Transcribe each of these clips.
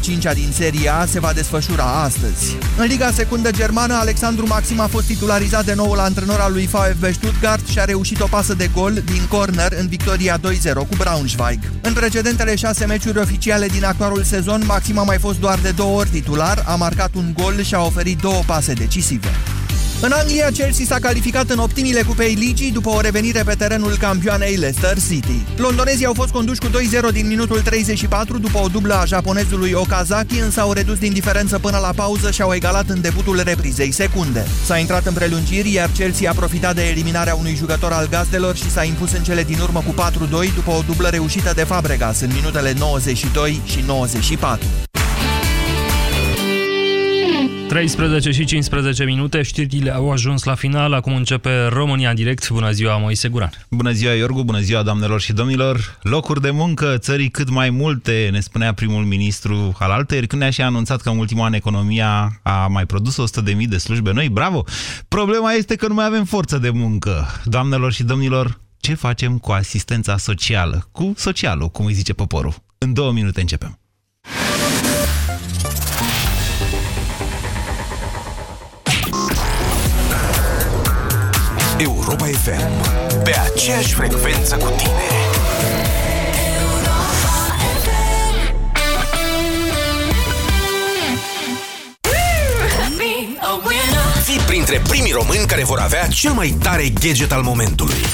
cincea din Serie A se va desfășura astăzi. În Liga Secundă Germană, Alexandru Maxim a fost titularizat de nou la antrenor al lui VfB Stuttgart și a reușit o pasă de gol din corner în victoria 2-0 cu Braunschweig. În precedentele șase meciuri oficiale din actualul sezon, Maxim a mai fost doar de două ori titular, a marcat un gol și a oferit două pase decisive. În Anglia, Chelsea s-a calificat în optimile cupei ligii după o revenire pe terenul campioanei Leicester City. Londonezii au fost conduși cu 2-0 din minutul 34 după o dublă a japonezului Okazaki, însă au redus din diferență până la pauză și au egalat în debutul reprizei secunde. S-a intrat în prelungiri, iar Chelsea a profitat de eliminarea unui jucător al gazdelor și s-a impus în cele din urmă cu 4-2 după o dublă reușită de Fabregas în minutele 92 și 94. 13 și 15 minute, știrile au ajuns la final, acum începe România în direct. Bună ziua, Moise Guran. Bună ziua, Iorgu, bună ziua, doamnelor și domnilor. Locuri de muncă, țării cât mai multe, ne spunea primul ministru al alteri, când ne-a și anunțat că în ultimul an economia a mai produs 100.000 de slujbe noi. Bravo! Problema este că nu mai avem forță de muncă. Doamnelor și domnilor, ce facem cu asistența socială? Cu socialul, cum îi zice poporul. În două minute începem. Europa FM. Pe aceeași frecvență cu tine. Fii printre primii români care vor avea cel mai tare gadget al momentului.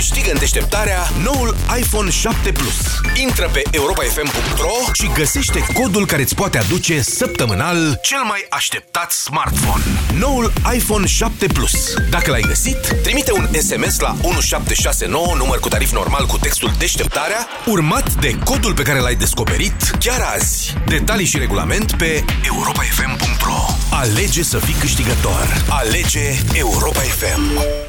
Câștigă în deșteptarea noul iPhone 7 Plus. Intră pe europafm.ro și găsește codul care îți poate aduce săptămânal cel mai așteptat smartphone. Noul iPhone 7 Plus. Dacă l-ai găsit, trimite un SMS la 1769, număr cu tarif normal cu textul deșteptarea, urmat de codul pe care l-ai descoperit chiar azi. Detalii și regulament pe europafm.ro Alege să fii câștigător. Alege Europa FM.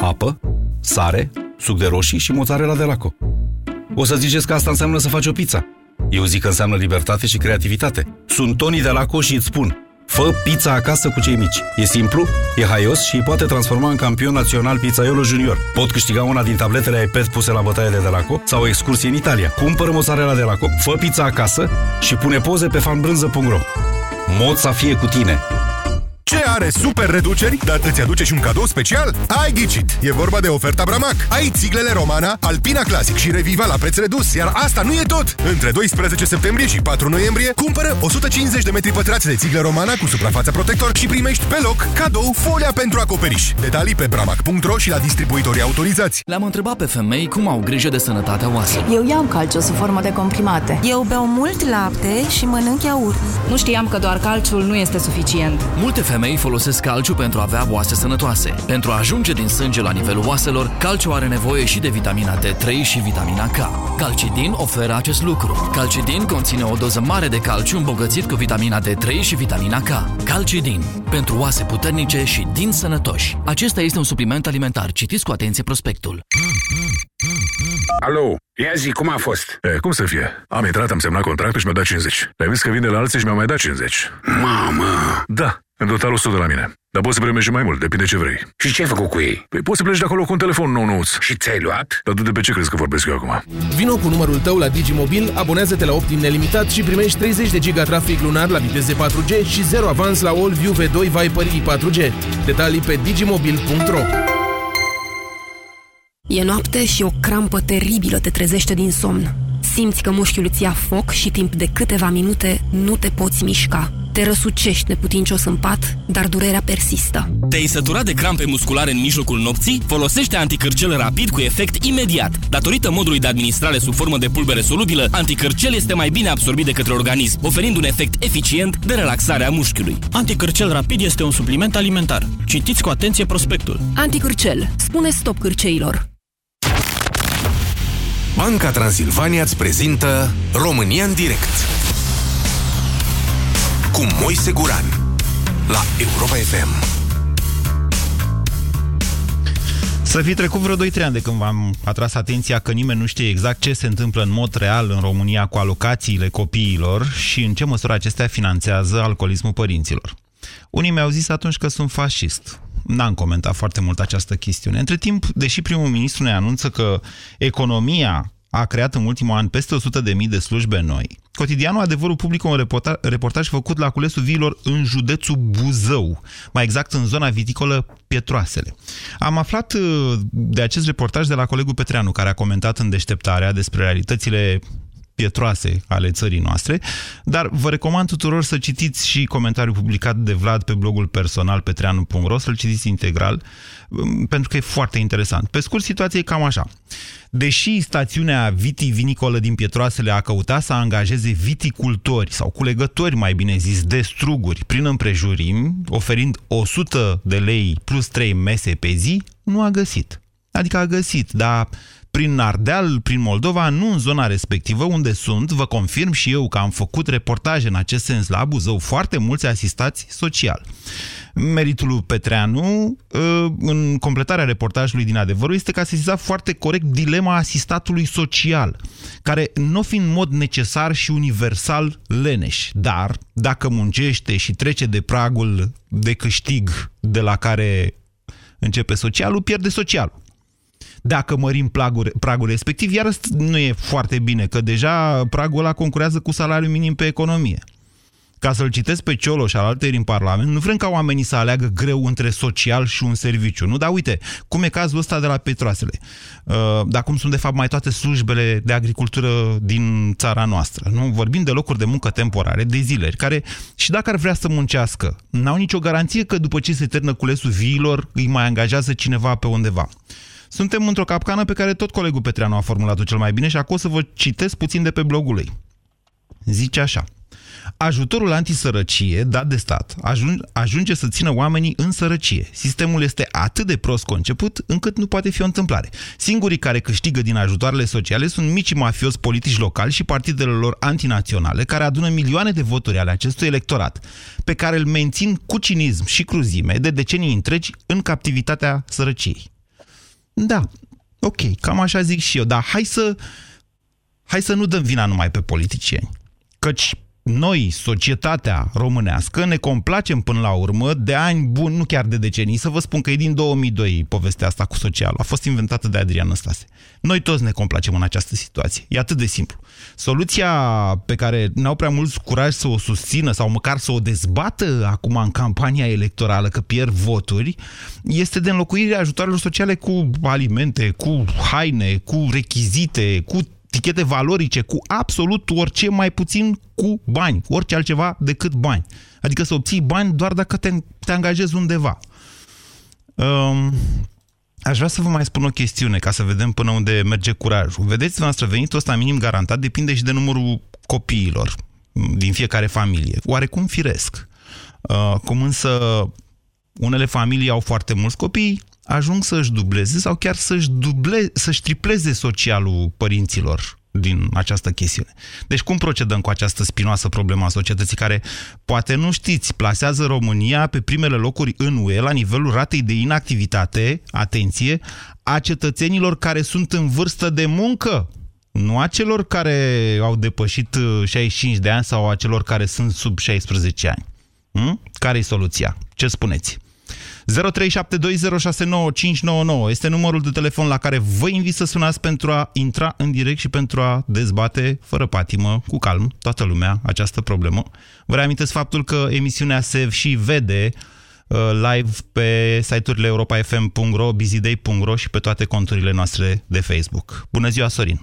apă, sare, suc de roșii și mozzarella de laco. O să ziceți că asta înseamnă să faci o pizza. Eu zic că înseamnă libertate și creativitate. Sunt Tony de Laco și îți spun, fă pizza acasă cu cei mici. E simplu, e haios și îi poate transforma în campion național pizzaiolo junior. Pot câștiga una din tabletele iPad puse la bătaie de Delaco sau o excursie în Italia. Cumpără mozzarella de Laco, fă pizza acasă și pune poze pe fanbrânză.ro. Mod să fie cu tine! Ce are super reduceri, dar îți aduce și un cadou special? Ai ghicit! E vorba de oferta Bramac. Ai țiglele Romana, Alpina Classic și Reviva la preț redus, iar asta nu e tot! Între 12 septembrie și 4 noiembrie, cumpără 150 de metri pătrați de țiglă Romana cu suprafața protector și primești pe loc cadou folia pentru acoperiș. Detalii pe bramac.ro și la distribuitorii autorizați. Le-am întrebat pe femei cum au grijă de sănătatea oaselor. Eu iau calciu sub formă de comprimate. Eu beau mult lapte și mănânc iaurt. Nu știam că doar calciul nu este suficient. Multe femei folosesc calciu pentru a avea oase sănătoase. Pentru a ajunge din sânge la nivelul oaselor, calciu are nevoie și de vitamina D3 și vitamina K. Calcidin oferă acest lucru. Calcidin conține o doză mare de calciu îmbogățit cu vitamina D3 și vitamina K. Calcidin. Pentru oase puternice și din sănătoși. Acesta este un supliment alimentar. Citiți cu atenție prospectul. Alo, ia zi, cum a fost? E, cum să fie? Am intrat, am semnat contractul și mi-a dat 50. Le-am zis că vin de la alții și mi-au mai dat 50. Mamă! Da, în total 100 de la mine. Dar poți să primești și mai mult, depinde ce vrei. Și ce ai făcut cu ei? Păi poți să pleci de acolo cu un telefon nou nouț. Și ți-ai luat? Dar tu de pe ce crezi că vorbesc eu acum? Vino cu numărul tău la Digimobil, abonează-te la Optim nelimitat și primești 30 de giga trafic lunar la viteze 4G și 0 avans la All-View V2 Viper i4G. Detalii pe digimobil.ro E noapte și o crampă teribilă te trezește din somn. Simți că mușchiul îți ia foc și timp de câteva minute nu te poți mișca. Te răsucești neputincios în pat, dar durerea persistă. Te-ai săturat de crampe musculare în mijlocul nopții? Folosește anticârcel rapid cu efect imediat. Datorită modului de administrare sub formă de pulbere solubilă, anticârcel este mai bine absorbit de către organism, oferind un efect eficient de relaxare a mușchiului. Anticârcel rapid este un supliment alimentar. Citiți cu atenție prospectul. Anticârcel. Spune stop cârceilor. Banca Transilvania îți prezintă România în direct. Cu Moise Guran la Europa FM. Să fi trecut vreo 2-3 ani de când v-am atras atenția că nimeni nu știe exact ce se întâmplă în mod real în România cu alocațiile copiilor și în ce măsură acestea finanțează alcoolismul părinților. Unii mi-au zis atunci că sunt fascist. N-am comentat foarte mult această chestiune. Între timp, deși primul ministru ne anunță că economia a creat în ultimul an peste 100.000 de slujbe noi. Cotidianul Adevărul publică un reportaj, reportaj făcut la culesul viilor în județul Buzău, mai exact în zona viticolă Pietroasele. Am aflat uh, de acest reportaj de la colegul Petreanu, care a comentat în deșteptarea despre realitățile pietroase ale țării noastre, dar vă recomand tuturor să citiți și comentariul publicat de Vlad pe blogul personal petreanu.ro, să-l citiți integral, um, pentru că e foarte interesant. Pe scurt, situația e cam așa. Deși stațiunea vitivinicolă din Pietroasele a căutat să angajeze viticultori sau culegători, mai bine zis, de struguri prin împrejurim, oferind 100 de lei plus 3 mese pe zi, nu a găsit. Adică a găsit, dar prin Ardeal, prin Moldova, nu în zona respectivă unde sunt, vă confirm și eu că am făcut reportaje în acest sens la Buzău, foarte mulți asistați social. Meritul lui Petreanu, ă, în completarea reportajului din adevărul, este că a sesizat foarte corect dilema asistatului social, care nu fi în mod necesar și universal leneș, dar dacă muncește și trece de pragul de câștig de la care începe socialul, pierde socialul dacă mărim pragul, pragul respectiv, iar nu e foarte bine, că deja pragul ăla concurează cu salariul minim pe economie. Ca să-l citesc pe Cioloș al alteri în Parlament, nu vrem ca oamenii să aleagă greu între social și un serviciu, nu? Dar uite, cum e cazul ăsta de la Petroasele. Uh, dar cum sunt de fapt mai toate slujbele de agricultură din țara noastră, nu? Vorbim de locuri de muncă temporare, de zile, care și dacă ar vrea să muncească, n-au nicio garanție că după ce se termină culesul viilor, îi mai angajează cineva pe undeva. Suntem într-o capcană pe care tot colegul Petreanu a formulat-o cel mai bine și acum o să vă citesc puțin de pe blogul lui. Zice așa. Ajutorul antisărăcie dat de stat ajunge, ajunge să țină oamenii în sărăcie. Sistemul este atât de prost conceput încât nu poate fi o întâmplare. Singurii care câștigă din ajutoarele sociale sunt micii mafioți politici locali și partidele lor antinaționale care adună milioane de voturi ale acestui electorat, pe care îl mențin cu cinism și cruzime de decenii întregi în captivitatea sărăciei. Da, ok, cam așa zic și eu, dar hai să, hai să nu dăm vina numai pe politicieni. Căci noi, societatea românească, ne complacem până la urmă de ani buni, nu chiar de decenii. Să vă spun că e din 2002 povestea asta cu socialul. A fost inventată de Adrian Năstase. Noi toți ne complacem în această situație. E atât de simplu. Soluția pe care n-au prea mulți curaj să o susțină sau măcar să o dezbată acum în campania electorală, că pierd voturi, este de înlocuirea ajutoarelor sociale cu alimente, cu haine, cu rechizite, cu tichete valorice cu absolut orice mai puțin cu bani, orice altceva decât bani. Adică să obții bani doar dacă te, te angajezi undeva. Um, aș vrea să vă mai spun o chestiune ca să vedem până unde merge curajul. Vedeți, noastră, venitul ăsta minim garantat depinde și de numărul copiilor din fiecare familie. Oarecum firesc. Uh, cum însă unele familii au foarte mulți copii, ajung să-și dubleze sau chiar să-și, duble, să-și tripleze socialul părinților din această chestiune. Deci cum procedăm cu această spinoasă problemă a societății care, poate nu știți, plasează România pe primele locuri în UE la nivelul ratei de inactivitate, atenție, a cetățenilor care sunt în vârstă de muncă, nu a celor care au depășit 65 uh, de ani sau a celor care sunt sub 16 ani. Hmm? Care e soluția? Ce spuneți? 0372069599 este numărul de telefon la care vă invit să sunați pentru a intra în direct și pentru a dezbate fără patimă, cu calm, toată lumea, această problemă. Vă reamintesc faptul că emisiunea se și vede uh, live pe site-urile europa.fm.ro, busyday.ro și pe toate conturile noastre de Facebook. Bună ziua, Sorin!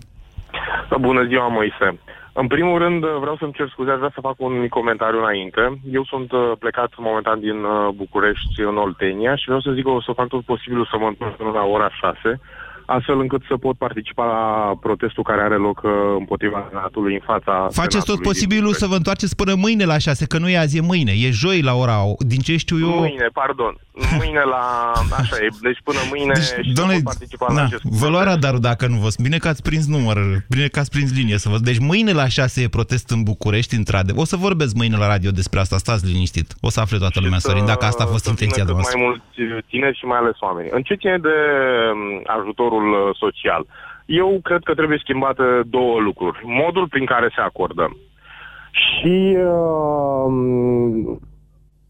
Bună ziua, Moise! În primul rând, vreau să-mi cer scuze, aș vrea să fac un mic comentariu înainte. Eu sunt uh, plecat momentan din uh, București în Oltenia și vreau să zic că o să fac tot posibilul să mă întorc până la ora 6, astfel încât să pot participa la protestul care are loc uh, împotriva Senatului în fața Faceți tot posibilul să vă întoarceți până mâine la 6, că nu e azi, e mâine, e joi la ora, din ce știu eu... Mâine, pardon. Mâine la... Așa e, deci până mâine Deci, și domnule, pot participa la na, acest vă lua radarul dacă nu vă... Bine că ați prins număr, bine că ați prins linie să vă... Deci mâine la 6 e protest în București, într-adevăr. O să vorbesc mâine la radio despre asta, stați liniștit. O să afle toată lumea, Sorin, dacă asta a fost să vină intenția cât dumneavoastră. mai mulți tineri și mai ales oameni. În ce ține de um, ajutorul uh, social? Eu cred că trebuie schimbate două lucruri. Modul prin care se acordă și, uh,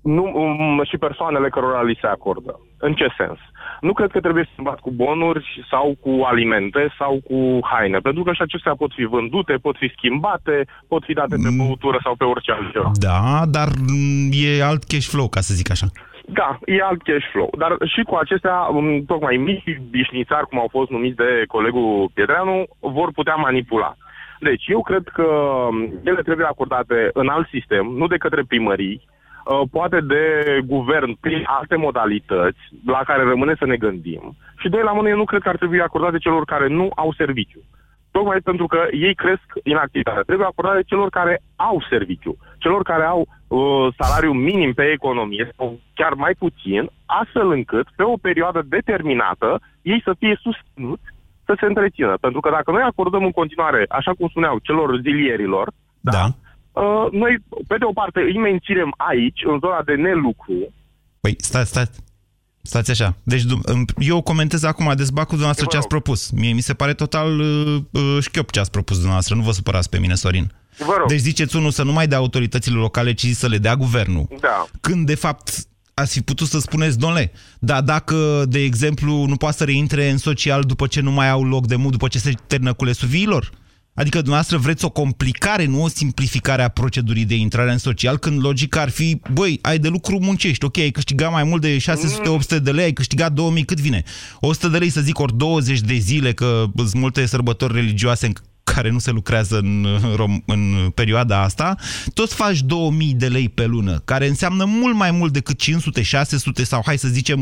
nu, um, și persoanele cărora li se acordă. În ce sens? Nu cred că trebuie schimbat cu bonuri sau cu alimente sau cu haine, pentru că și acestea pot fi vândute, pot fi schimbate, pot fi date pe băutură sau pe orice altceva. Da, dar mm, e alt cash flow, ca să zic așa. Da, e alt cash flow. Dar și cu acestea, um, tocmai mici bișnițari, cum au fost numiți de colegul Pietreanu, vor putea manipula. Deci, eu cred că um, ele trebuie acordate în alt sistem, nu de către primării, uh, poate de guvern prin alte modalități la care rămâne să ne gândim. Și doi la mână, eu nu cred că ar trebui acordate celor care nu au serviciu. Tocmai pentru că ei cresc inactivitatea. Trebuie acordate celor care au serviciu, celor care au uh, salariu minim pe economie, sau chiar mai puțin, astfel încât, pe o perioadă determinată, ei să fie susținuți să se întrețină. Pentru că dacă noi acordăm în continuare, așa cum spuneau, celor zilierilor, da. uh, noi, pe de o parte, îi menținem aici, în zona de nelucru, Păi, stați, stați. Stați așa. Deci, du- îmi- eu comentez acum, dezbat cu dumneavoastră ce ați propus. Mie mi se pare total uh, uh, șchiop ce ați propus dumneavoastră. Nu vă supărați pe mine, Sorin. Vă rog. Deci ziceți unul să nu mai dea autoritățile locale, ci să le dea guvernul. da, Când, de fapt, ați fi putut să spuneți, domnule, dar dacă, de exemplu, nu poate să reintre în social după ce nu mai au loc de muncă, după ce se termină cu lesul viilor? Adică dumneavoastră vreți o complicare, nu o simplificare a procedurii de intrare în social, când logica ar fi, băi, ai de lucru, muncești, ok, ai câștigat mai mult de 600-800 de lei, ai câștigat 2000, cât vine? 100 de lei, să zic, ori 20 de zile, că sunt multe sărbători religioase în care nu se lucrează în, rom- în perioada asta, tot faci 2000 de lei pe lună, care înseamnă mult mai mult decât 500, 600 sau hai să zicem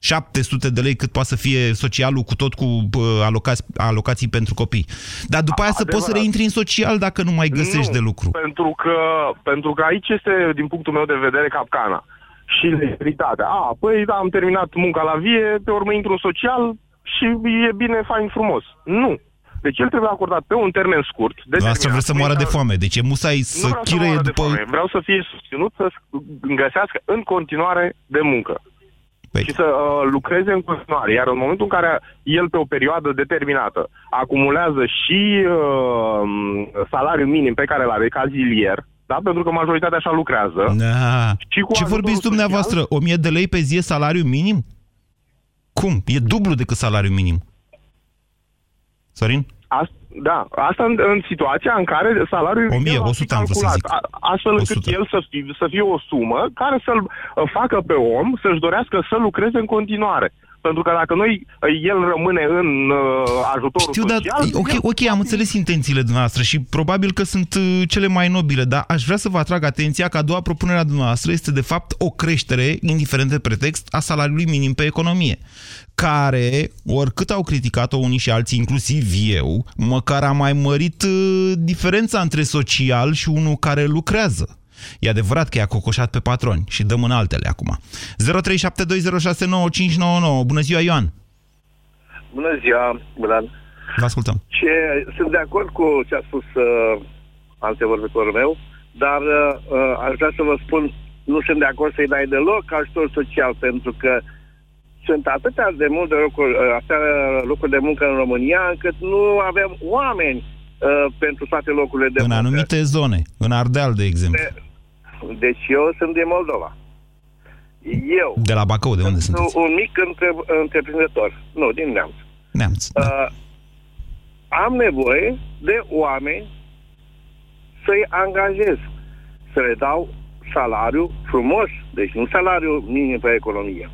700 de lei cât poate să fie socialul cu tot cu bă, alocați, alocații pentru copii. Dar după aia să poți să adevărat. reintri în social dacă nu mai găsești nu, de lucru. Pentru că, pentru că aici este, din punctul meu de vedere, capcana. Și legalitatea. A, păi da, am terminat munca la vie, pe urmă intru în social și e bine, fain, frumos. Nu. Deci el trebuie acordat pe un termen scurt. Asta vreți să moară de foame. Deci e musai Nu să vreau să chireie moară de după... foame. Vreau să fie susținut să găsească în continuare de muncă. Păi. Și să uh, lucreze în continuare. Iar în momentul în care el, pe o perioadă determinată, acumulează și uh, salariul minim pe care îl are ca zilier, da? pentru că majoritatea așa lucrează, Da. Și cu Ce ajutorul vorbiți social? dumneavoastră? 1000 de lei pe zi e salariu minim? Cum? E dublu decât salariu minim. Sorin? As, da, asta în, în situația în care salariul 1000, minim va fi 100 am vrut să calculat, zic. a- astfel încât 100. el să fie, să fie o sumă care să-l uh, facă pe om să-și dorească să lucreze în continuare. Pentru că dacă noi, uh, el rămâne în uh, ajutorul Știu, dar, social... ok, el- ok, am înțeles intențiile dumneavoastră și probabil că sunt uh, cele mai nobile, dar aș vrea să vă atrag atenția că a doua propunere a dumneavoastră este de fapt o creștere, indiferent de pretext, a salariului minim pe economie, care, oricât au criticat-o unii și alții, inclusiv eu, măcar a mai mărit uh, diferența între social și unul care lucrează. E adevărat că i-a cocoșat pe patroni și dăm în altele acum. 0372069599. Bună ziua, Ioan! Bună ziua, Bran. Vă ascultăm. Ce, sunt de acord cu ce a spus uh, antevorbitorul meu, dar uh, aș vrea să vă spun, nu sunt de acord să-i dai deloc ajutor social, pentru că sunt atâtea de multe locuri, uh, astea locuri de muncă în România, încât nu avem oameni uh, pentru toate locurile de În muncă. anumite zone, în Ardeal, de exemplu. Deci eu sunt din Moldova. Eu De la Bacău, de unde sunt sunteți? un mic între, întreprinzător. Nu, din Neamț. Neamț. Uh, am nevoie de oameni să-i angajez, să le dau salariu frumos, deci nu salariu minim pe economie.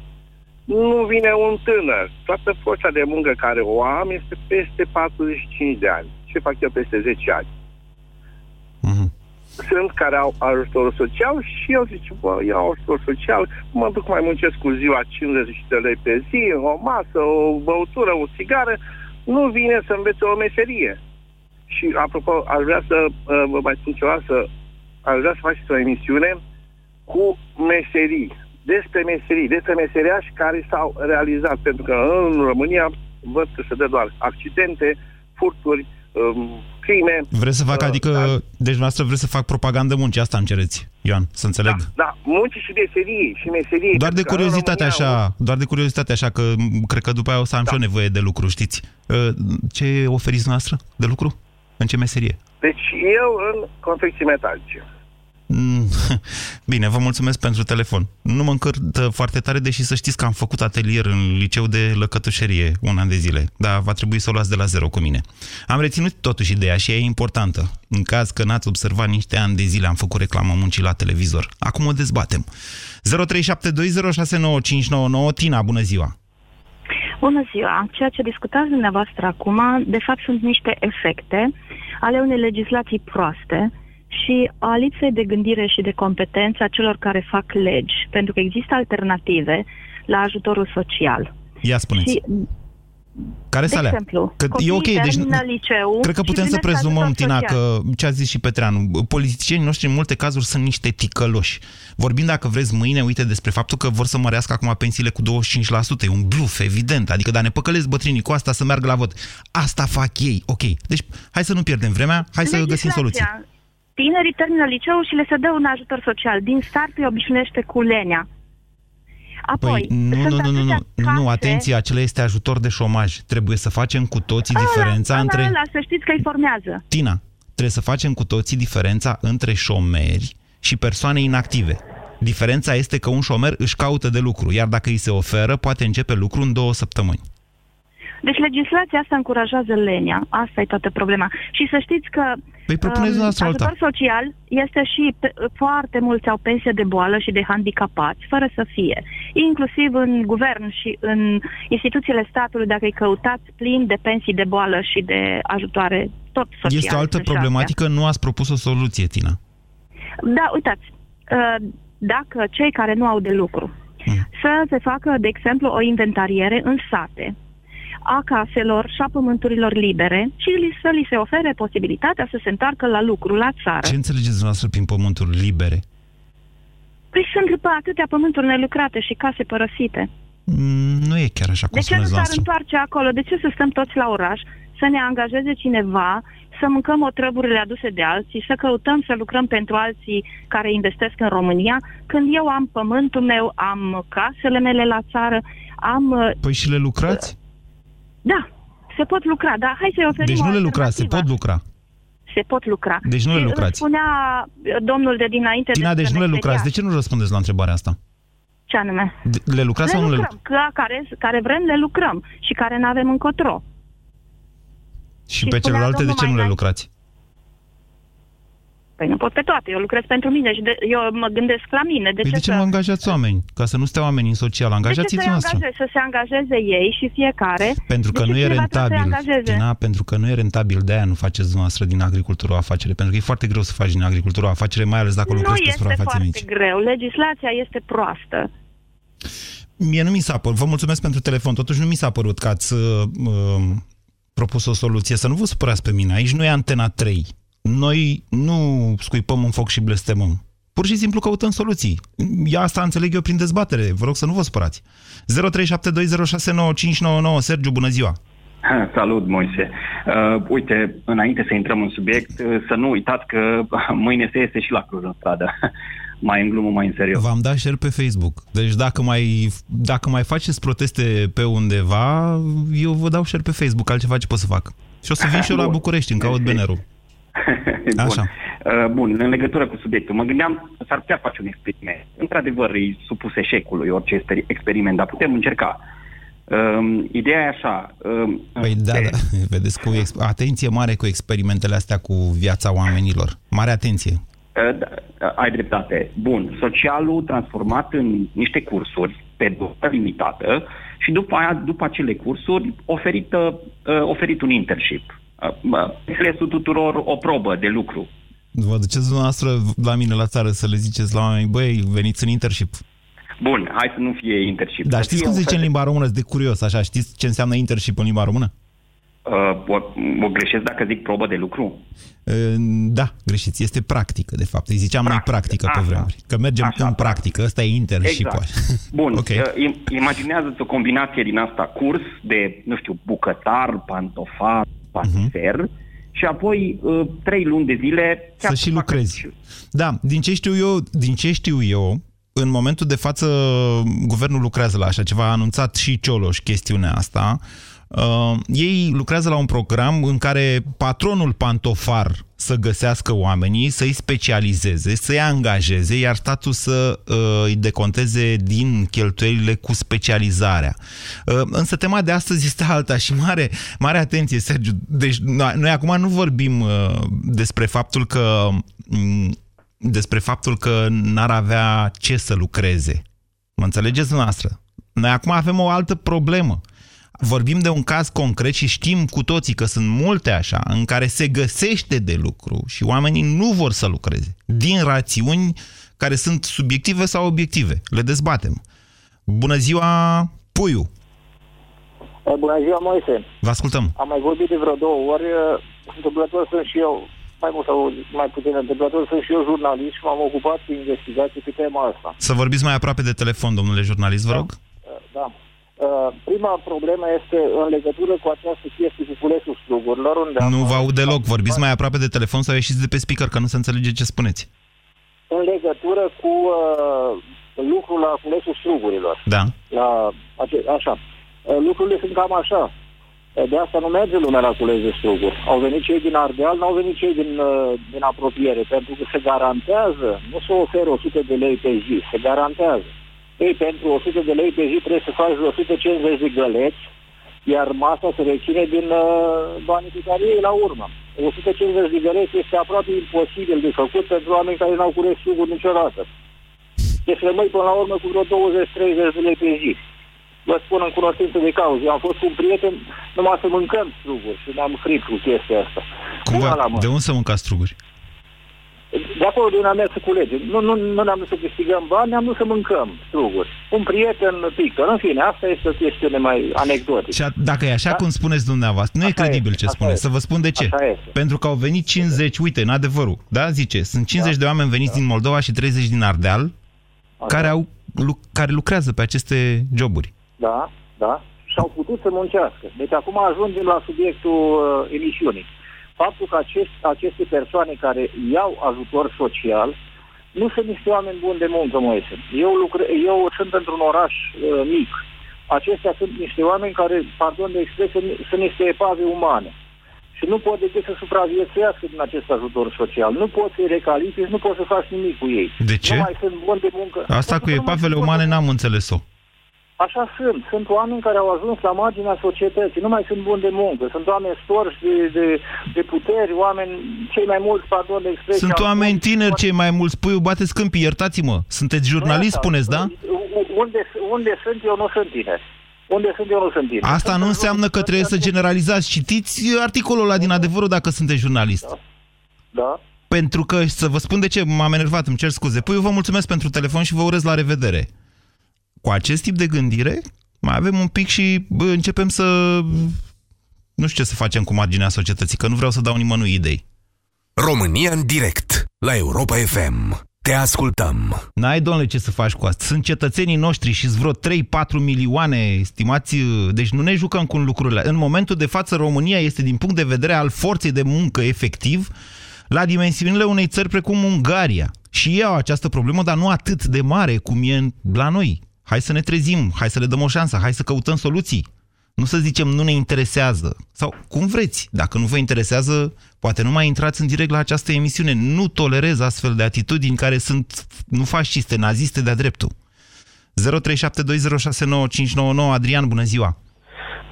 Nu vine un tânăr. Toată forța de muncă care o am este peste 45 de ani. Ce fac eu peste 10 ani? Sunt care au ajutorul social și eu zic, bă, eu au ajutor social, mă duc mai muncesc cu ziua 50 de lei pe zi, o masă, o băutură, o țigară, nu vine să învețe o meserie. Și apropo, aș vrea să uh, vă mai spun ceva, să, aș vrea să faceți o emisiune cu meserii. despre meserii, despre meseriași care s-au realizat, pentru că în România văd că se dă doar accidente, furturi, um, crime. Vreți să fac, uh, adică, da, deci noastră vreți să fac propagandă muncii, asta îmi cereți, Ioan, să înțeleg. da, munci și meserii și meserii. Doar de pentru că în curiozitate România așa, doar de curiozitate așa, că m, cred că după aia o să am și eu nevoie de lucru, știți. Uh, Ce oferiți noastră de lucru? În ce meserie? Deci eu în confecții metalice. Mm, Bine, vă mulțumesc pentru telefon. Nu mă încărtă foarte tare, deși să știți că am făcut atelier în liceu de lăcătușerie un an de zile, dar va trebui să o luați de la zero cu mine. Am reținut totuși ideea și e importantă. În caz că n-ați observat niște ani de zile, am făcut reclamă muncii la televizor. Acum o dezbatem. 0372069599 Tina, bună ziua! Bună ziua! Ceea ce discutați dumneavoastră acum, de fapt, sunt niște efecte ale unei legislații proaste și a lipsei de gândire și de competență a celor care fac legi, pentru că există alternative la ajutorul social. Ia spuneți. Și, Care de să alea? exemplu, Că e copiii ok, deci termină liceu cred că și putem să primesc prezumăm, ajutor Tina, social. că ce a zis și Petreanu, politicienii noștri în multe cazuri sunt niște ticăloși. Vorbim, dacă vreți, mâine, uite, despre faptul că vor să mărească acum pensiile cu 25%. E un bluf, evident. Adică, dar ne păcălesc bătrânii cu asta să meargă la vot. Asta fac ei, ok. Deci, hai să nu pierdem vremea, hai să găsim soluții. Legislația. Tinerii termină liceul și le se dă un ajutor social. Din start îi obișnuiește cu lenea. Apoi, Păi, nu, sunt nu, nu, nu, nu, atâtea nu, nu, case- atenție, acela este ajutor de șomaj. Trebuie să facem cu toții Ăla, diferența ăla, între... Ăla, să știți că îi formează. Tina, trebuie să facem cu toții diferența între șomeri și persoane inactive. Diferența este că un șomer își caută de lucru, iar dacă îi se oferă, poate începe lucru în două săptămâni. Deci legislația asta încurajează lenia. Asta e toată problema. Și să știți că Păi propuneți dumneavoastră alta. ajutor social este și pe, foarte mulți au pensie de boală și de handicapați, fără să fie. Inclusiv în guvern și în instituțiile statului, dacă îi căutați plin de pensii de boală și de ajutoare tot sociale. Este o altă sunt și problematică, nu ați propus o soluție, Tina. Da, uitați, uh, dacă cei care nu au de lucru să se facă, de exemplu, o inventariere în sate a caselor și a pământurilor libere și li- să li se ofere posibilitatea să se întoarcă la lucru, la țară. Ce înțelegeți dumneavoastră prin pământuri libere? Păi sunt pe atâtea pământuri nelucrate și case părăsite. Mm, Nu e chiar așa cum De ce nu spuneți s-ar dumneavoastră. întoarce acolo? De ce să stăm toți la oraș? Să ne angajeze cineva, să mâncăm otrăburile aduse de alții, să căutăm să lucrăm pentru alții care investesc în România, când eu am pământul meu, am casele mele la țară, am... uh, Păi și le lucrați? Da, se pot lucra, dar hai să-i oferim Deci o nu le lucrați, se alternativă. pot lucra. Se pot lucra. Deci nu le Și lucrați. Spunea uh, domnul de dinainte... Tina, despre deci nu le meseria. lucrați. De ce nu răspundeți la întrebarea asta? Ce anume? De- Le lucrați le sau nu le lucrăm, lucrați? că care, care vrem le lucrăm și care nu avem încotro. Și pe celelalte de domnul ce nu mai le înainte- lucrați? Păi nu pot pe toate, eu lucrez pentru mine și de, eu mă gândesc la mine. De Păi ce, de ce să, nu angajați oameni? Ca să nu stea oameni în social, de ce angajați-ți să-i noastră. angajeze, să se angajeze ei și fiecare? Pentru că de ce nu e cineva trebuie să-i rentabil. angajeze? Tina, pentru că nu e rentabil, de-aia nu faceți dumneavoastră din agricultură o afacere. Pentru că e foarte greu să faci din agricultură o afacere, mai ales dacă Nu lucrezi pe este suprafațe foarte mici. greu. Legislația este proastă. Mie nu mi s-a părut, vă mulțumesc pentru telefon, totuși nu mi s-a părut că ați uh, uh, propus o soluție. Să nu vă supărați pe mine, aici nu e Antena 3. Noi nu scuipăm în foc și blestemăm. Pur și simplu căutăm soluții. Ia asta înțeleg eu prin dezbatere. Vă rog să nu vă supărați. 0372069599 Sergiu, bună ziua! Ha, Salut, Moise. Uh, uite, înainte să intrăm în subiect, uh, să nu uitați că mâine se iese și la Cluj în stradă. mai în glumă, mai în serios. V-am dat share pe Facebook. Deci dacă mai, dacă mai faceți proteste pe undeva, eu vă dau share pe Facebook. Altceva ce pot să fac? Și o să vin și eu la Bun. București, îmi caut bannerul. Așa. Bun. Uh, Bun, în legătură cu subiectul, mă gândeam, s-ar putea face un experiment. Într-adevăr, e supus eșecului orice exper- experiment, dar putem încerca. Um, ideea e așa. Um, Păi da, da, vedeți cu ex- atenție mare cu experimentele astea cu viața oamenilor. Mare atenție. Uh, da, uh, ai dreptate. Bun, socialul transformat în niște cursuri pe durată limitată și după aia, după acele cursuri, oferit, uh, oferit un internship. Uh, Înțelesul tuturor o probă de lucru. Vă duceți dumneavoastră la mine la țară să le ziceți la oameni, băi, veniți în internship. Bun, hai să nu fie internship. Dar Să știți fie cum un zice fel în de- limba română? Sunt de curios, așa. Știți ce înseamnă internship în limba română? Uh, o, o greșesc dacă zic probă de lucru? Uh, Da, greșiți. Este practică, de fapt. Îi ziceam noi practică pe Așa. vremuri. Că mergem Așa, în practică. Ăsta e internship Exact. Bun, Ok. okay. uh, im- imaginează-ți o combinație din asta, curs de, nu știu, bucătar, pantofar, patiser și apoi uh, trei luni de zile... Să și lucrezi. Da, din ce știu eu, din ce știu eu, în momentul de față, guvernul lucrează la așa ceva, a anunțat și Cioloș chestiunea asta. Uh, ei lucrează la un program în care patronul pantofar să găsească oamenii, să-i specializeze, să-i angajeze, iar statul să uh, îi deconteze din cheltuielile cu specializarea. Uh, însă tema de astăzi este alta și mare, mare atenție, Sergiu. Deci noi, noi acum nu vorbim uh, despre faptul că m, despre faptul că n-ar avea ce să lucreze. Mă înțelegeți noastră? Noi acum avem o altă problemă. Vorbim de un caz concret și știm cu toții că sunt multe așa, în care se găsește de lucru și oamenii nu vor să lucreze. Din rațiuni care sunt subiective sau obiective. Le dezbatem. Bună ziua, Puiu! Eh, Bună ziua, Moise. Vă ascultăm. Am mai vorbit de vreo două ori. eh, Întâmplător sunt și eu, mai mult sau mai puțin întâmplător, sunt și eu jurnalist și m-am ocupat cu investigații pe tema asta. Să vorbiți mai aproape de telefon, domnule jurnalist, vă rog. Eh, Da. Eh, Prima problemă este în legătură cu această chestie cu culesul strugurilor, unde am, Nu vă aud deloc. Vorbiți mai aproape de telefon sau ieșiți de pe speaker, că nu se înțelege ce spuneți. în legătură cu uh, lucrul la culesul strugurilor. Da. La, ace- așa. Uh, Lucrurile sunt cam așa. Uh, De asta nu merge lumea la cules de struguri. Au venit cei din Ardeal, n-au venit cei din, uh, din apropiere, pentru că se garantează, nu se oferă 100 de lei pe zi, se garantează. Ei, pentru 100 de lei pe zi trebuie să faci 150 de găleți, iar masa se reține din uh, banii pe care ei la urmă. 150 de găleți este aproape imposibil de făcut pentru oameni care n-au cules struguri niciodată. Deci rămâi până la urmă cu vreo 20-30 de lei pe zi. Vă spun în cunoștință de cauză. Eu am fost cu un prieten numai să mâncăm struguri și ne-am fript cu chestia asta. Cum Una la vă, mână. de unde să mâncați struguri? De acolo de unde am mers să culegem. Nu, nu, nu ne-am dus să câștigăm bani, ne-am dus să mâncăm struguri. Un prieten pică. În fine, asta este o chestiune mai anecdotică. Și a, dacă e așa cum spuneți dumneavoastră, nu e credibil ce așa spuneți. este. Să vă spun de ce. Așa este. Pentru că au venit 50, uite, în adevărul, da, zice, sunt 50 de oameni veniți din Moldova și 30 din Ardeal care, au, lu- care lucrează pe aceste joburi. Da, da. Și au putut să muncească. Deci acum ajungem la subiectul uh, emisiunii. Faptul că acest, aceste persoane care iau ajutor social nu sunt niște oameni buni de muncă, Moise. Eu, lucre, eu sunt într-un oraș uh, mic. Acestea sunt niște oameni care, pardon de expresie, sunt niște epave umane. Și nu pot decât să supraviețuiască din acest ajutor social. Nu poți să-i recalifici, nu poți să faci nimic cu ei. De ce? Nu mai sunt buni de muncă. Asta cu epavele umane n-am înțeles-o. Așa sunt. Sunt oameni care au ajuns la marginea societății. Nu mai sunt buni de muncă. Sunt oameni storși de, de, de puteri, oameni cei mai mulți, pardon de expresie. Sunt au- oameni tineri cei mai mulți, puiu, bateți câmpii, iertați-mă. Sunteți jurnalist, asta. spuneți, da? Unde, unde sunt eu, nu sunt tineri. Unde sunt eu, nu sunt tineri. Asta nu înseamnă că trebuie să generalizați. Citiți articolul ăla din adevărul dacă sunteți jurnalist. Da. Pentru că, să vă spun de ce m-am enervat, îmi cer scuze. Păi eu vă mulțumesc pentru telefon și vă urez la revedere. Cu acest tip de gândire, mai avem un pic și bă, începem să... Nu știu ce să facem cu marginea societății, că nu vreau să dau nimănui idei. România în direct la Europa FM. Te ascultăm. N-ai, domnule, ce să faci cu asta. Sunt cetățenii noștri și vreo 3-4 milioane, estimați, deci nu ne jucăm cu lucrurile. În momentul de față, România este, din punct de vedere al forței de muncă efectiv, la dimensiunile unei țări precum Ungaria. Și ei au această problemă, dar nu atât de mare cum e la noi. Hai să ne trezim, hai să le dăm o șansă, hai să căutăm soluții. Nu să zicem nu ne interesează. Sau cum vreți. Dacă nu vă interesează, poate nu mai intrați în direct la această emisiune. Nu tolerez astfel de atitudini care sunt nu fasciste, naziste de-a dreptul. 0372069599 Adrian, bună ziua!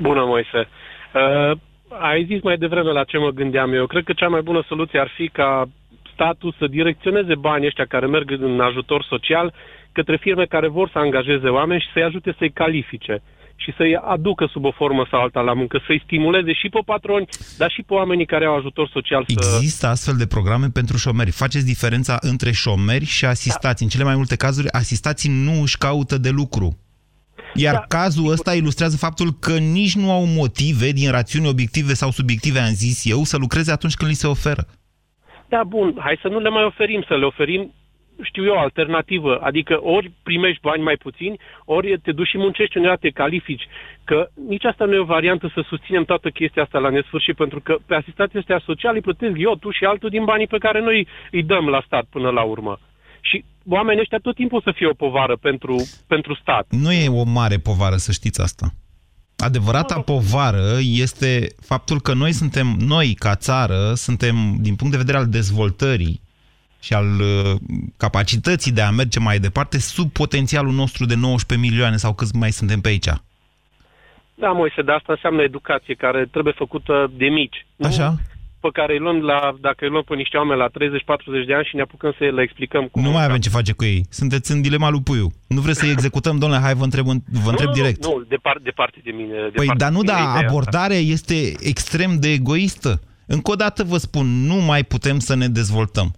Bună, Moise. Uh, ai zis mai devreme la ce mă gândeam eu. Cred că cea mai bună soluție ar fi ca statul să direcționeze banii ăștia care merg în ajutor social către firme care vor să angajeze oameni și să-i ajute să-i califice și să-i aducă sub o formă sau alta la muncă, să-i stimuleze și pe patroni, dar și pe oamenii care au ajutor social să... Există astfel de programe pentru șomeri. Faceți diferența între șomeri și asistați. În cele mai multe cazuri, asistații nu își caută de lucru. Iar da, cazul ăsta ilustrează faptul că nici nu au motive din rațiuni obiective sau subiective, am zis eu, să lucreze atunci când li se oferă. Da, bun, hai să nu le mai oferim, să le oferim știu eu, alternativă. Adică ori primești bani mai puțini, ori te duci și muncești undeva, te califici. Că nici asta nu e o variantă să susținem toată chestia asta la nesfârșit, pentru că pe asistații ăstea sociali îi plătesc eu, tu și altul din banii pe care noi îi dăm la stat până la urmă. Și oamenii ăștia tot timpul să fie o povară pentru, pentru stat. Nu e o mare povară, să știți asta. Adevărata povară este faptul că noi suntem, noi ca țară, suntem, din punct de vedere al dezvoltării, și al uh, capacității de a merge mai departe sub potențialul nostru de 19 milioane sau câți mai suntem pe aici. Da, Moise, dar asta înseamnă educație care trebuie făcută de mici. Așa. Nu pe care îi luăm la, dacă îi luăm pe niște oameni la 30-40 de ani și ne apucăm să le explicăm cum... Nu mai avem ce face cu ei. Sunteți în dilema lui Puiu. Nu vreți să-i executăm, domnule, hai vă întreb, vă întreb nu, direct. Nu, nu, departe, departe de mine. Păi, dar nu, da, abordarea asta. este extrem de egoistă. Încă o dată vă spun, nu mai putem să ne dezvoltăm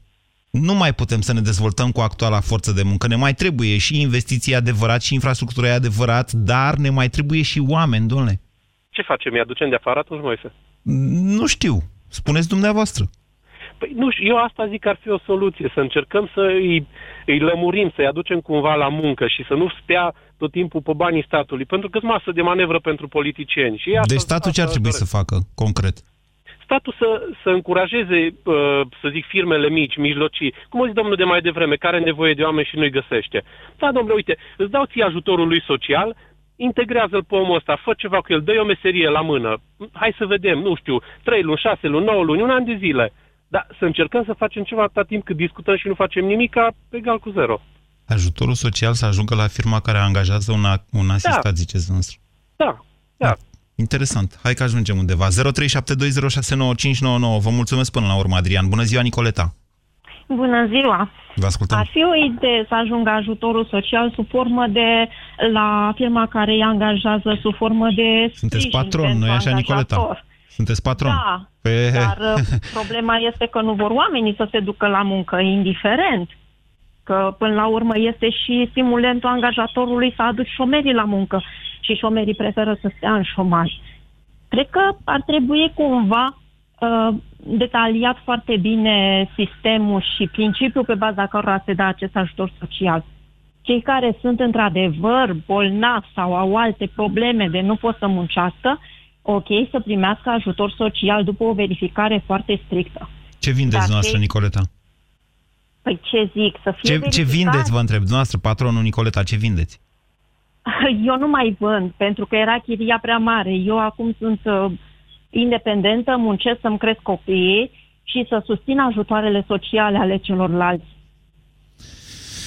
nu mai putem să ne dezvoltăm cu actuala forță de muncă. Ne mai trebuie și investiții adevărat și infrastructura adevărat, dar ne mai trebuie și oameni, domnule. Ce facem? Îi aducem de afară atunci, Moise? Nu știu. Spuneți dumneavoastră. Păi nu știu, eu asta zic că ar fi o soluție, să încercăm să îi, îi lămurim, să-i aducem cumva la muncă și să nu spea tot timpul pe banii statului, pentru că masă de manevră pentru politicieni. Și asta, deci statul ce ar trebui să facă, concret? Statul să, să încurajeze, uh, să zic, firmele mici, mijlocii, cum o zis domnul de mai devreme, care are nevoie de oameni și nu-i găsește. Da, domnule, uite, îți dau ție ajutorul lui social, integrează-l pe omul ăsta, fă ceva cu el, dă-i o meserie la mână, hai să vedem, nu știu, 3 luni, 6 luni, 9 luni, un an de zile. Dar să încercăm să facem ceva atâta timp cât discutăm și nu facem nimic, ca egal cu zero. Ajutorul social să ajungă la firma care angajează un, un asistat, da. ziceți noastră. Da, da. Interesant. Hai că ajungem undeva. 0372069599. Vă mulțumesc până la urmă, Adrian. Bună ziua, Nicoleta. Bună ziua! Vă ascultăm. Ar fi o idee să ajungă ajutorul social sub formă de, la firma care îi angajează, sub formă de Sunteți patron, nu-i așa, Nicoleta? Sunteți patron. Da, Pe... dar uh, problema este că nu vor oamenii să se ducă la muncă, indiferent. Că până la urmă este și stimulentul angajatorului să aduci șomerii la muncă și șomerii preferă să stea în șomaj. Cred că ar trebui cumva uh, detaliat foarte bine sistemul și principiul pe baza cărora se dă acest ajutor social. Cei care sunt într-adevăr bolnavi sau au alte probleme de nu pot să muncească, ok, să primească ajutor social după o verificare foarte strictă. Ce vindeți noastră, Nicoleta? Păi ce zic, să fie ce, ce vindeți, vă întreb, noastră, patronul Nicoleta, ce vindeți? Eu nu mai vând, pentru că era chiria prea mare. Eu acum sunt uh, independentă, muncesc să-mi cresc copiii și să susțin ajutoarele sociale ale celorlalți.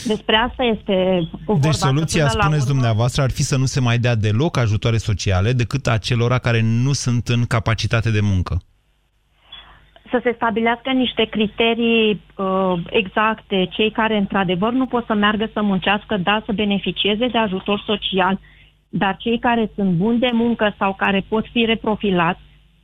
Despre asta este vorba. Deci soluția, spuneți dumneavoastră, ar fi să nu se mai dea deloc ajutoare sociale decât acelora care nu sunt în capacitate de muncă să se stabilească niște criterii uh, exacte, cei care într-adevăr nu pot să meargă să muncească, da, să beneficieze de ajutor social, dar cei care sunt buni de muncă sau care pot fi reprofilați,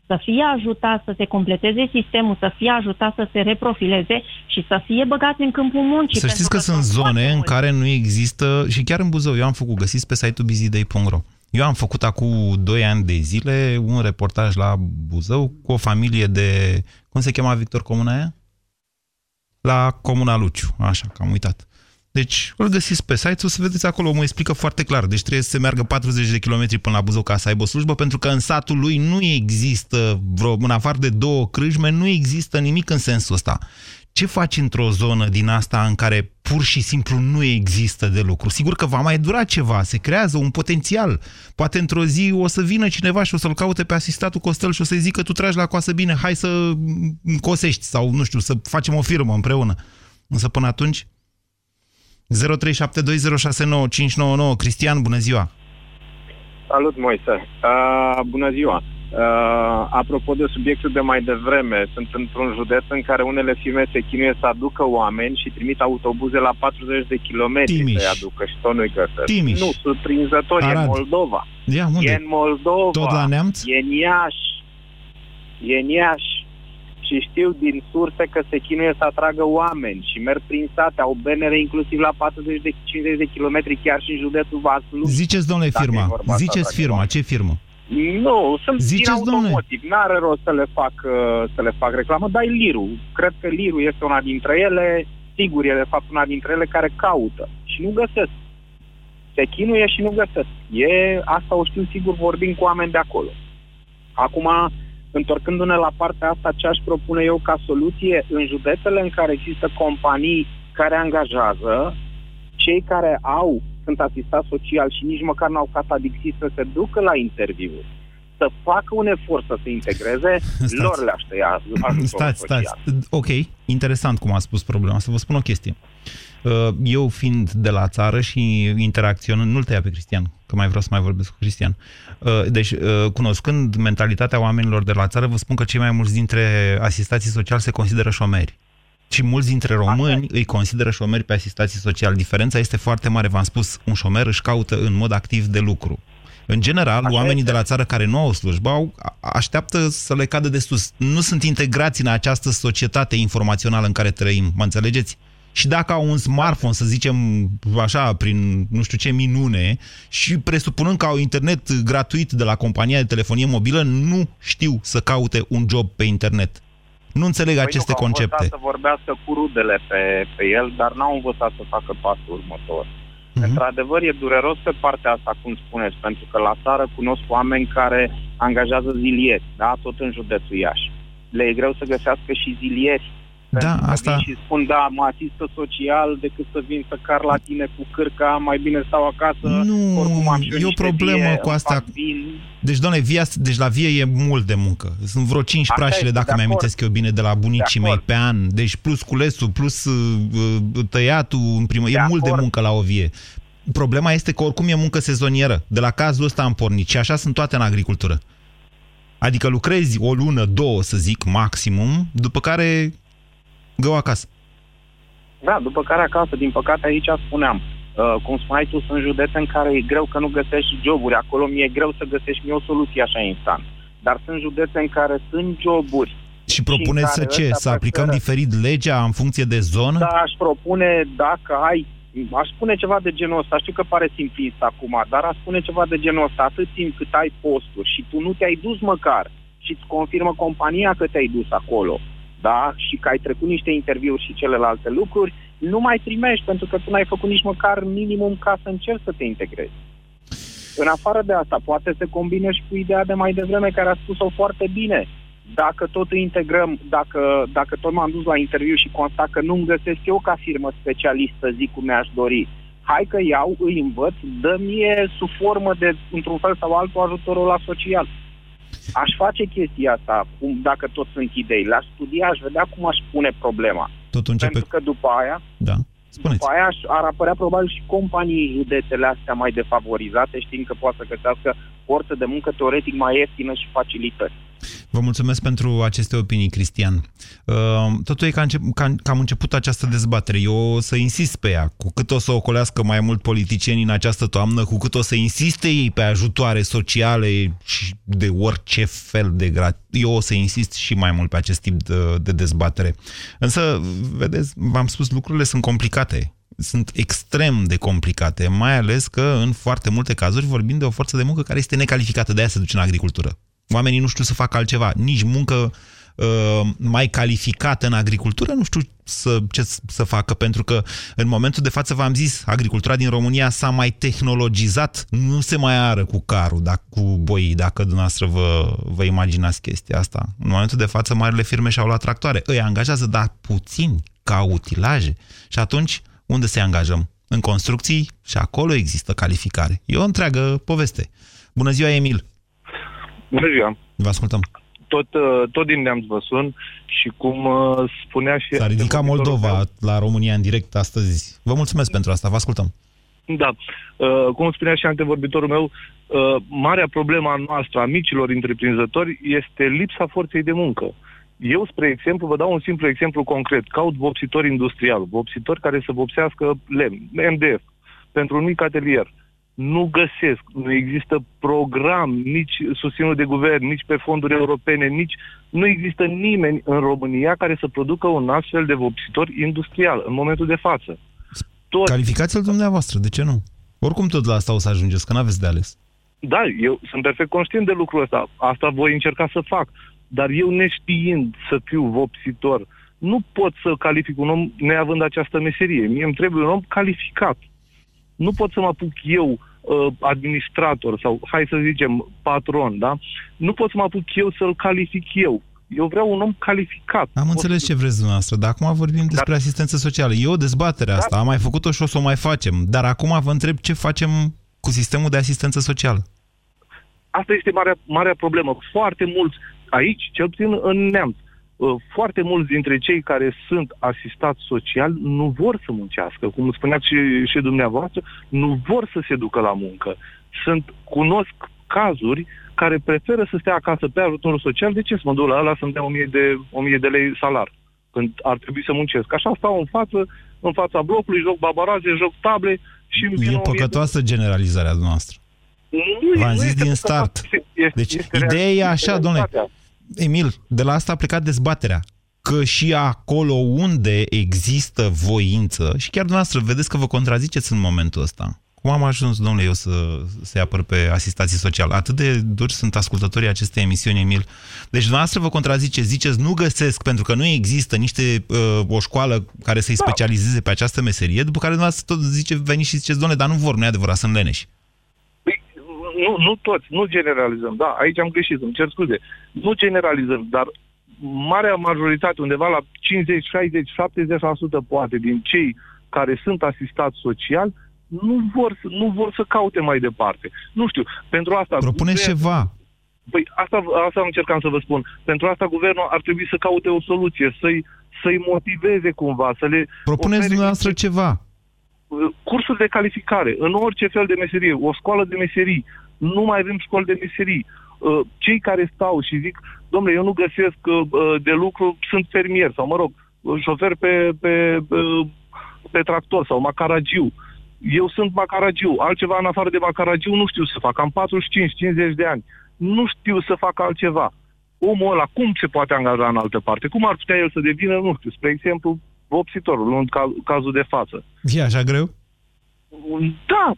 să fie ajutați să se completeze sistemul, să fie ajutați să se reprofileze și să fie băgați în câmpul muncii. Să știți că, că sunt zone în care nu există, și chiar în Buzău, eu am făcut, găsiți pe site-ul busyday.ro. Eu am făcut acum 2 ani de zile un reportaj la Buzău cu o familie de... Cum se chema Victor Comuna aia? La Comuna Luciu, așa, că am uitat. Deci îl găsiți pe site, o să vedeți acolo, mă explică foarte clar. Deci trebuie să se meargă 40 de kilometri până la Buzău ca să aibă o slujbă, pentru că în satul lui nu există vreo, în afară de două crâșme, nu există nimic în sensul ăsta. Ce faci într-o zonă din asta în care pur și simplu nu există de lucru? Sigur că va mai dura ceva, se creează un potențial. Poate într-o zi o să vină cineva și o să-l caute pe asistatul Costel și o să-i zică tu tragi la coasă bine, hai să cosești sau nu știu, să facem o firmă împreună. Însă până atunci... 0372069599 Cristian, bună ziua! Salut, Moise! Uh, bună ziua! Uh, apropo de subiectul de mai devreme, sunt într-un județ în care unele firme se chinuie să aducă oameni și trimit autobuze la 40 de kilometri să-i aducă și tot nu-i găsesc. Timiș. Nu, surprinzător, Arad. e în Moldova. Ia, unde? E în Moldova. Tot la Neamț? E în Iași. E în Iași. și știu din surse că se chinuie să atragă oameni și merg prin sate, au benere inclusiv la 40 de 50 de kilometri chiar și în județul Vaslui. Ziceți, domnule, Dacă e firma. vorba să Ziceți atragă firma. Ce firmă? Nu, sunt Ziceți, din automotiv. N-are rost să le fac, uh, să le fac reclamă, dar e Liru. Cred că Liru este una dintre ele, sigur e de fapt una dintre ele care caută și nu găsesc. Se chinuie și nu găsesc. E, asta o știu sigur vorbind cu oameni de acolo. Acum, întorcându-ne la partea asta, ce aș propune eu ca soluție, în județele în care există companii care angajează, cei care au, sunt asistați social și nici măcar n-au catadixit să se ducă la interviu, să facă un efort să se integreze, Stați. lor le-aș tăia ajutorul Stați, social. stați. Ok, interesant cum a spus problema. Să vă spun o chestie. Uh, Eu fiind de la țară și interacționând, nu-l tăia pe Cristian, că mai vreau să mai vorbesc cu Cristian. Uh, Deci, uh, cunoscând mentalitatea oamenilor de la țară, vă spun că cei mai mulți dintre asistații sociali se consideră șomeri. Și mulți dintre români îi consideră șomeri pe asistații sociali. Diferența este foarte mare. V-am spus, un șomer își caută în mod activ de lucru. În general, Așa oamenii este. de la țară care nu au slujbă au, a- așteaptă să le cadă de sus. Nu sunt integrați în această societate informațională în care trăim, mă înțelegeți? Și dacă au un smartphone, să zicem așa, prin nu știu ce minune, și presupunând că au internet gratuit de la compania de telefonie mobilă, nu știu să caute un job pe internet. Nu înțeleg Păi aceste nu, că au concepte. învățat să vorbească cu rudele pe, pe el, dar n-au învățat să facă pasul următor. Mhm. Într-adevăr, e dureros pe partea asta, cum spuneți, pentru că la țară cunosc oameni care angajează zilieri, da, tot în județul Iași. Le e greu să găsească și zilieri. Da, Pentru că asta- vin Și spun, da, mă asistă social decât să vin să car la tine cu cârca, mai bine stau acasă. Nu, oricum am și eu e o niște problemă vie, cu îmi asta. fac Vin. Deci, doamne, via, deci la vie e mult de muncă. Sunt vreo 5 Asta prașile, este, dacă de mi acord. amintesc eu bine, de la bunicii De mei acord. pe an. Deci plus culesul, plus uh, uh, tăiatul în primă. E mult de muncă la o vie. Problema este că oricum e muncă sezonieră. De la cazul ăsta am pornit și așa sunt toate în agricultură. Adică lucrezi o lună, două, să zic, maximum, după care gău acasă. Da, după care acasă, din păcate aici spuneam, uh, cum spuneai tu, sunt județe în care e greu că nu găsești joburi. Acolo mi-e greu să găsești mie o soluție așa instant. Dar sunt județe în care sunt joburi. Și propuneți să care ce? ăsta Să aplicăm preferă- diferit legea în funcție de zonă? Da, aș propune dacă ai, aș spune ceva de genul ăsta, știu că pare simplist acum, dar aș spune ceva de genul ăsta, atât timp cât ai posturi și tu nu te-ai dus măcar și îți confirmă compania că te-ai dus acolo, da, și că ai trecut niște interviuri și celelalte lucruri, nu mai primești pentru că tu n-ai făcut nici măcar minimum ca să încerci să te integrezi. În afară de asta, poate se combine și cu ideea de mai devreme care a spus-o foarte bine. Dacă tot îi integrăm, dacă, dacă tot m-am dus la interviu și constat că nu-mi găsesc eu ca firmă specialistă, zic cum mi-aș dori, hai că iau, îi învăț, dă mie sub formă de, într-un fel sau altul, ajutorul la social. Aș face chestia asta, cum, dacă tot sunt idei. Le-aș studia, aș vedea cum aș pune problema. Tot începe... Pentru că după aia, Da. Spuneți. după aia aș- ar apărea probabil și companii în județele astea mai defavorizate, știind că poate să găsească forță de muncă teoretic mai ieftină și facilități. Vă mulțumesc pentru aceste opinii, Cristian. Uh, Totul e că, încep, că, că am început această dezbatere. Eu o să insist pe ea. Cu cât o să ocolească mai mult politicienii în această toamnă, cu cât o să insiste ei pe ajutoare sociale și de orice fel de grad, eu o să insist și mai mult pe acest tip de, de dezbatere. Însă, vedeți, v-am spus, lucrurile sunt complicate. Sunt extrem de complicate, mai ales că în foarte multe cazuri vorbim de o forță de muncă care este necalificată, de aia se duce în agricultură. Oamenii nu știu să facă altceva, nici muncă uh, mai calificată în agricultură, nu știu să, ce s- să facă, pentru că în momentul de față, v-am zis, agricultura din România s-a mai tehnologizat, nu se mai ară cu carul, dacă, cu boii, dacă dumneavoastră vă, vă imaginați chestia asta. În momentul de față, marile firme și-au luat tractoare. Îi angajează, dar puțini, ca utilaje. Și atunci, unde să angajăm? În construcții și acolo există calificare. E o întreagă poveste. Bună ziua, Emil! Bună ziua! Vă ascultăm. Tot, uh, tot din Neamț vă sun și cum uh, spunea și... S-a ridicat Moldova la România în direct astăzi. Vă mulțumesc pentru asta, vă ascultăm. Da. Uh, cum spunea și antevorbitorul meu, uh, marea problemă a noastră, a micilor întreprinzători, este lipsa forței de muncă. Eu, spre exemplu, vă dau un simplu exemplu concret. Caut vopsitori industrial, vopsitori care să vopsească lemn, MDF, pentru un mic atelier. Nu găsesc, nu există program nici susținut de guvern, nici pe fonduri europene, nici nu există nimeni în România care să producă un astfel de vopsitor industrial în momentul de față. Tot... Calificați-l dumneavoastră, de ce nu? Oricum tot la asta o să ajungeți, că n-aveți de ales. Da, eu sunt perfect conștient de lucrul ăsta. Asta voi încerca să fac. Dar eu neștiind să fiu vopsitor, nu pot să calific un om neavând această meserie. Mie îmi trebuie un om calificat. Nu pot să mă apuc eu, uh, administrator sau, hai să zicem, patron, da? Nu pot să mă apuc eu să-l calific eu. Eu vreau un om calificat. Am înțeles ce vreți dumneavoastră, dar acum vorbim despre dar... asistență socială. E o dezbatere asta, dar... am mai făcut-o și o să o mai facem. Dar acum vă întreb ce facem cu sistemul de asistență socială. Asta este marea, marea problemă. Foarte mulți, aici, cel puțin în neamț, uh, foarte mulți dintre cei care sunt asistați social nu vor să muncească, cum spuneați și, și dumneavoastră, nu vor să se ducă la muncă. Sunt, cunosc cazuri care preferă să stea acasă pe ajutorul social, de ce să mă duc la ăla să-mi dea 1000 de, 1000 de lei salar? Când ar trebui să muncesc. Așa stau în față, în fața blocului, joc babaraze, joc table și... E păcătoasă generalizarea noastră. Nu, V-am zis din start. Este, deci este ideea e așa, domnule. Emil, de la asta a plecat dezbaterea că și acolo unde există voință, și chiar dumneavoastră vedeți că vă contraziceți în momentul ăsta. Cum am ajuns, domnule, eu să se apăr pe asistații sociale? Atât de duri sunt ascultătorii acestei emisiuni, Emil. Deci dumneavoastră vă contrazice, ziceți, nu găsesc, pentru că nu există niște, uh, o școală care să-i da. specializeze pe această meserie, după care dumneavoastră tot zice, veniți și ziceți, domnule, dar nu vor, nu e adevărat, sunt leneși. Păi, nu, nu toți, nu generalizăm, da, aici am greșit, îmi cer scuze. Nu generalizăm, dar marea majoritate, undeva la 50, 60, 70% poate din cei care sunt asistați social, nu vor, nu vor să caute mai departe. Nu știu, pentru asta... Propuneți ceva. Păi asta, asta încercam să vă spun. Pentru asta guvernul ar trebui să caute o soluție, să-i, să-i motiveze cumva, să le... Propuneți dumneavoastră ceva. Cursuri de calificare, în orice fel de meserie, o școală de meserii. Nu mai avem școli de meserii. Uh, cei care stau și zic, domnule, eu nu găsesc uh, de lucru, sunt fermier sau, mă rog, șofer pe, pe, pe, pe tractor sau macaragiu eu sunt macaragiu, altceva în afară de macaragiu nu știu să fac, am 45-50 de ani, nu știu să fac altceva. Omul ăla cum se poate angaja în altă parte? Cum ar putea el să devină, nu știu, spre exemplu, vopsitorul, în cazul de față? E așa greu? Da,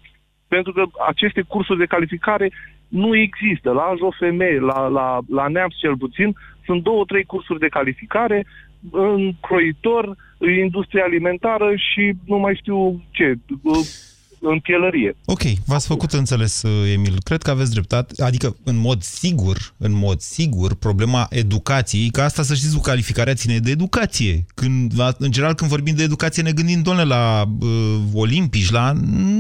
pentru că aceste cursuri de calificare nu există. La AJOFM, la, la, la NEAPS cel puțin, sunt două, trei cursuri de calificare în croitor, industria alimentară și nu mai știu ce, în pielărie. Ok, v-ați făcut înțeles, Emil. Cred că aveți dreptate. Adică, în mod sigur, în mod sigur, problema educației, că asta, să știți, cu calificarea ține de educație. Când, în general, când vorbim de educație, ne gândim, doamne, la uh, olimpici, la...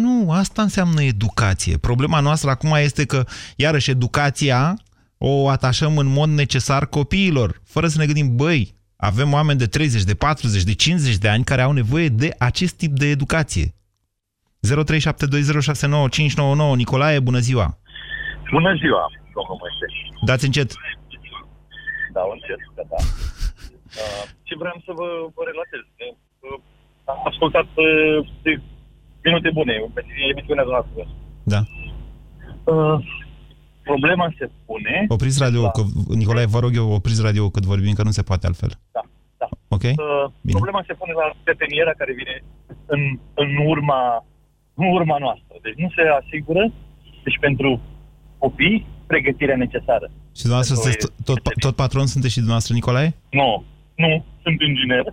Nu, asta înseamnă educație. Problema noastră acum este că, iarăși, educația o atașăm în mod necesar copiilor, fără să ne gândim, băi, avem oameni de 30, de 40, de 50 de ani care au nevoie de acest tip de educație. 0372069599 Nicolae, bună ziua! Bună ziua, domnul Moise! Dați încet! Da, încet, da. da. Uh, ce vreau să vă, vă relatez? Uh, am ascultat uh, de minute bune pe emisiunea noastră. Da. Uh, problema se pune... Opriți radio, că, Nicolae, vă rog eu, opriți radio cât vorbim, că nu se poate altfel. Da, da. Ok? Uh, problema se pune la pepeniera care vine în, în, urma, în urma noastră. Deci nu se asigură, deci pentru copii, pregătirea necesară. Și dumneavoastră sunteți tot, tot patron sunteți și dumneavoastră, Nicolae? Nu, nu, sunt inginer.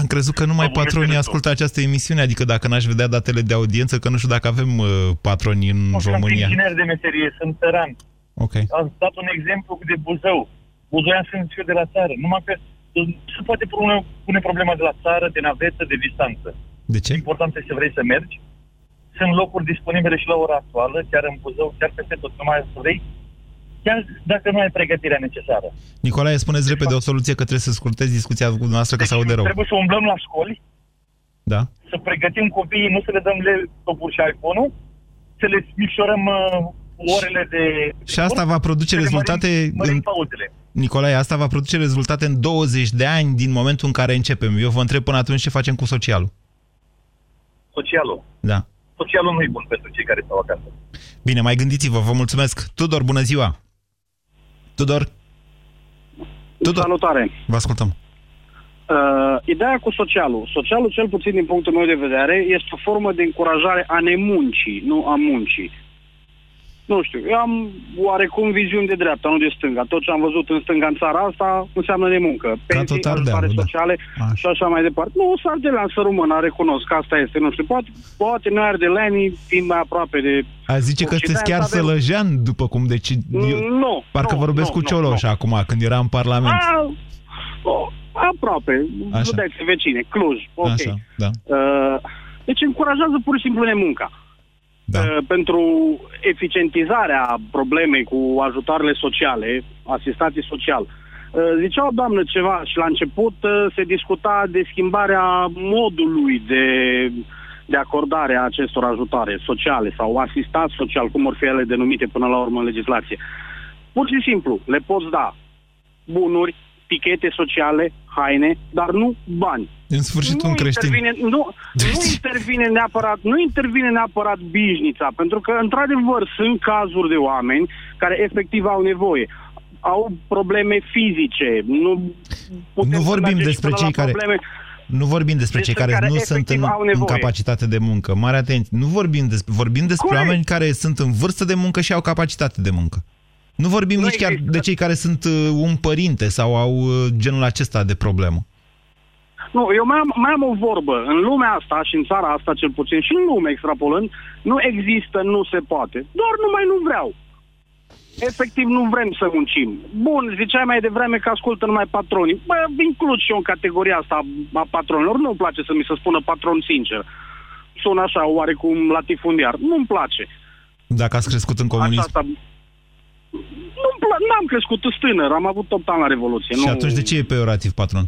Am crezut că numai patronii ascultă această emisiune, adică dacă n-aș vedea datele de audiență, că nu știu dacă avem uh, patroni în nu, România. Sunt inginer de meserie, sunt tăran. Ok. Am dat un exemplu de Buzău. Buzoian sunt și eu de la țară. Numai că uh, se poate pune, pune problema de la țară, de navetă, de distanță. De ce? Important este să vrei să mergi. Sunt locuri disponibile și la ora actuală, chiar în Buzău, chiar peste tot, numai să vrei chiar dacă nu ai pregătirea necesară. Nicolae, spuneți repede o soluție că trebuie să scurtezi discuția cu dumneavoastră, că deci, se aude rău. Trebuie să umblăm la școli, da. să pregătim copiii, nu să le dăm laptopul și iPhone-ul, să le micșorăm uh, orele de... Și asta va produce rezultate... Mărim, mărim în... Nicolae, asta va produce rezultate în 20 de ani din momentul în care începem. Eu vă întreb până atunci ce facem cu socialul. Socialul? Da. Socialul nu e bun pentru cei care stau acasă. Bine, mai gândiți-vă, vă mulțumesc. Tudor, bună ziua! Tudor? Tudor. Salutare! Vă ascultăm. Uh, ideea cu socialul. Socialul, cel puțin din punctul meu de vedere, este o formă de încurajare a nemuncii, nu a muncii nu știu, eu am oarecum viziuni de dreapta, nu de stânga. Tot ce am văzut în stânga în țara asta înseamnă nemuncă. Pensii, ajutoare da. sociale da. și așa mai departe. Nu, s-ar de la să rămână, recunosc că asta este, nu știu, poate, poate noi ardeleni, fiind mai aproape de... A zice că sunteți chiar avem... sălăjean, după cum deci... Eu, nu, Parcă nu, vorbesc nu, cu Cioloș nu, acum, când era în Parlament. A, o, aproape, județe vecine, Cluj, ok. Așa, da. Uh, deci încurajează pur și simplu nemunca da. Uh, pentru eficientizarea problemei cu ajutoarele sociale, asistații social. Uh, zicea o doamnă ceva și la început uh, se discuta de schimbarea modului de, de acordare a acestor ajutoare sociale sau asistat social, cum or fi ele denumite până la urmă în legislație. Pur și simplu, le poți da bunuri, tichete sociale, haine, dar nu bani. În sfârșit nu un creștin. Intervine, nu, deci... nu, intervine neapărat, nu intervine neapărat bișnița, pentru că, într-adevăr, sunt cazuri de oameni care efectiv au nevoie au probleme fizice. Nu, nu vorbim despre cei care... Probleme... Nu vorbim despre cei care, care nu sunt în, în capacitate de muncă. Mare atenție. Nu vorbim despre, vorbim despre Corect. oameni care sunt în vârstă de muncă și au capacitate de muncă. Nu vorbim nu nici există. chiar de cei care sunt uh, un părinte sau au uh, genul acesta de problemă. Nu, eu mai am, mai am o vorbă. În lumea asta și în țara asta cel puțin și în lume extrapolând, nu există, nu se poate. Doar numai nu vreau. Efectiv nu vrem să muncim. Bun, ziceai mai devreme că ascultă numai patronii. Bă, includ și eu în categoria asta a patronilor. Nu-mi place să mi se spună patron sincer. Sună așa oarecum latifundiar. Nu-mi place. Dacă ați crescut în comunism... Asta, nu am crescut tânăr, am avut 8 ani la Revoluție. Și nu... atunci de ce e peorativ, patron?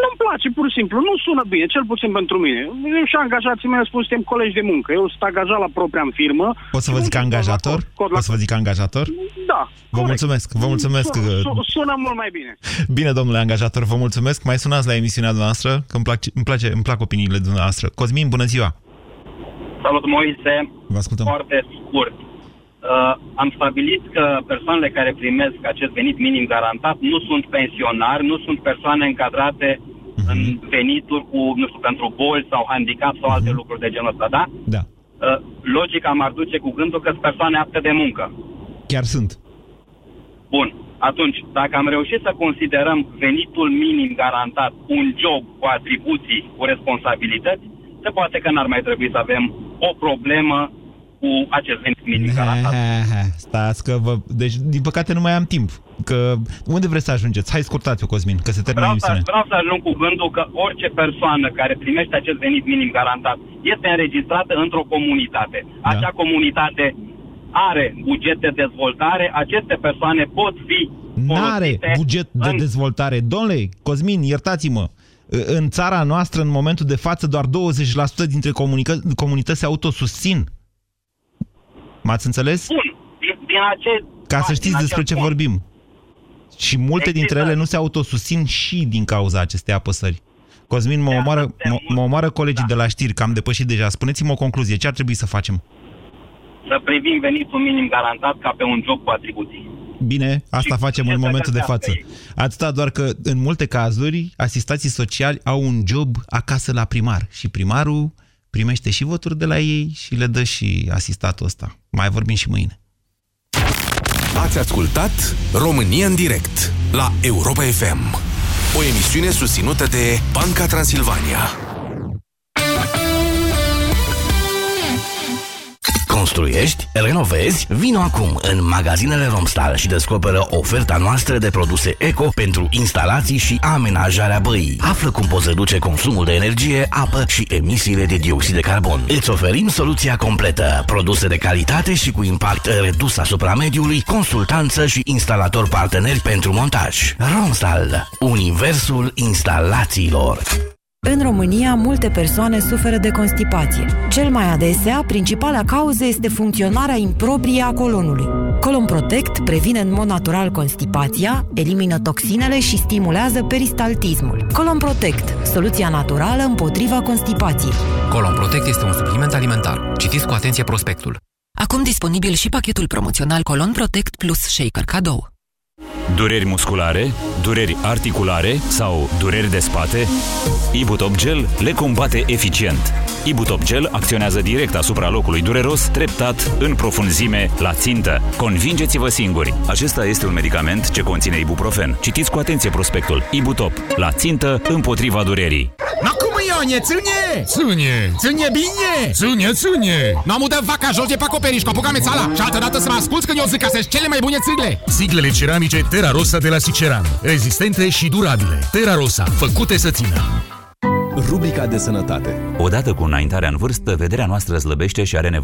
Nu-mi place, pur și simplu. Nu sună bine, cel puțin pentru mine. Eu și angajații mei spun suntem colegi de muncă. Eu sunt angajat la propria firmă. Pot să vă zic angajator? Pot să vă zic angajator? Da. Vă corect. mulțumesc, vă mulțumesc. Sună, sună mult mai bine. Bine, domnule angajator, vă mulțumesc. Mai sunați la emisiunea noastră, că îmi, place, îmi, place, îmi plac opiniile dumneavoastră. Cosmin, bună ziua! Salut, Moise! Vă ascultăm. Foarte scurt uh, am stabilit că persoanele care primesc acest venit minim garantat nu sunt pensionari, nu sunt persoane încadrate uh-huh. în venituri cu, nu știu, pentru boli sau handicap sau uh-huh. alte lucruri de genul ăsta, da? Da. Uh, logica m-ar duce cu gândul că sunt persoane apte de muncă. Chiar sunt. Bun. Atunci, dacă am reușit să considerăm venitul minim garantat un job cu atribuții, cu responsabilități, se poate că n-ar mai trebui să avem o problemă cu acest venit minim garantat. Stați că vă... Deci, din păcate, nu mai am timp. Că unde vreți să ajungeți? Hai, scurtați-o, Cosmin, că se termină vreau emisiunea. Să, vreau să ajung cu gândul că orice persoană care primește acest venit minim garantat este înregistrată într-o comunitate. Da. Acea comunitate are buget de dezvoltare, aceste persoane pot fi N-are buget de în... dezvoltare. Domnule, Cosmin, iertați-mă, în țara noastră, în momentul de față, doar 20% dintre comunități se autosusțin. M-ați înțeles? Bun. Din, din acest, Ca să știți despre ce punct. vorbim. Și multe Există. dintre ele nu se autosusțin și din cauza acestei apăsări. Cosmin, mă omoară, mă, mă omoară colegii da. de la știri, că am depășit deja. Spuneți-mi o concluzie. Ce ar trebui să facem? Să privim venitul minim garantat ca pe un job cu atribuții. Bine, asta și facem în momentul de față. Atâta doar că, în multe cazuri, asistații sociali au un job acasă la primar și primarul primește și voturi de la ei și le dă și asistatul ăsta. Mai vorbim și mâine. Ați ascultat România în direct la Europa FM, o emisiune susținută de Banca Transilvania. Construiești? Renovezi? Vino acum în magazinele Romstal și descoperă oferta noastră de produse eco pentru instalații și amenajarea băii. Află cum poți reduce consumul de energie, apă și emisiile de dioxid de carbon. Îți oferim soluția completă, produse de calitate și cu impact redus asupra mediului, consultanță și instalator parteneri pentru montaj. Romstal, universul instalațiilor. În România, multe persoane suferă de constipație. Cel mai adesea, principala cauză este funcționarea improprie a colonului. Colon Protect previne în mod natural constipația, elimină toxinele și stimulează peristaltismul. Colon Protect, soluția naturală împotriva constipației. Colon Protect este un supliment alimentar. Citiți cu atenție prospectul. Acum disponibil și pachetul promoțional Colon Protect Plus Shaker cadou. Dureri musculare, dureri articulare sau dureri de spate? Ibutop Gel le combate eficient. Ibutop Gel acționează direct asupra locului dureros, treptat, în profunzime, la țintă. Convingeți-vă singuri! Acesta este un medicament ce conține ibuprofen. Citiți cu atenție prospectul. Ibutop. La țintă, împotriva durerii. Ma cum Ionie, ține! Ține! Ține bine! Ține, ține! Nu am udat vaca jos de pe acoperiș cu apucame țala și altă dată să mă ascult când eu zic că sunt cele mai bune țigle! Siglele ceramice Terra Rosa de la Siceran. Rezistente și durabile. Terra Rosa, făcute să țină. Rubrica de sănătate. Odată cu înaintarea în vârstă, vederea noastră slăbește și are nevoie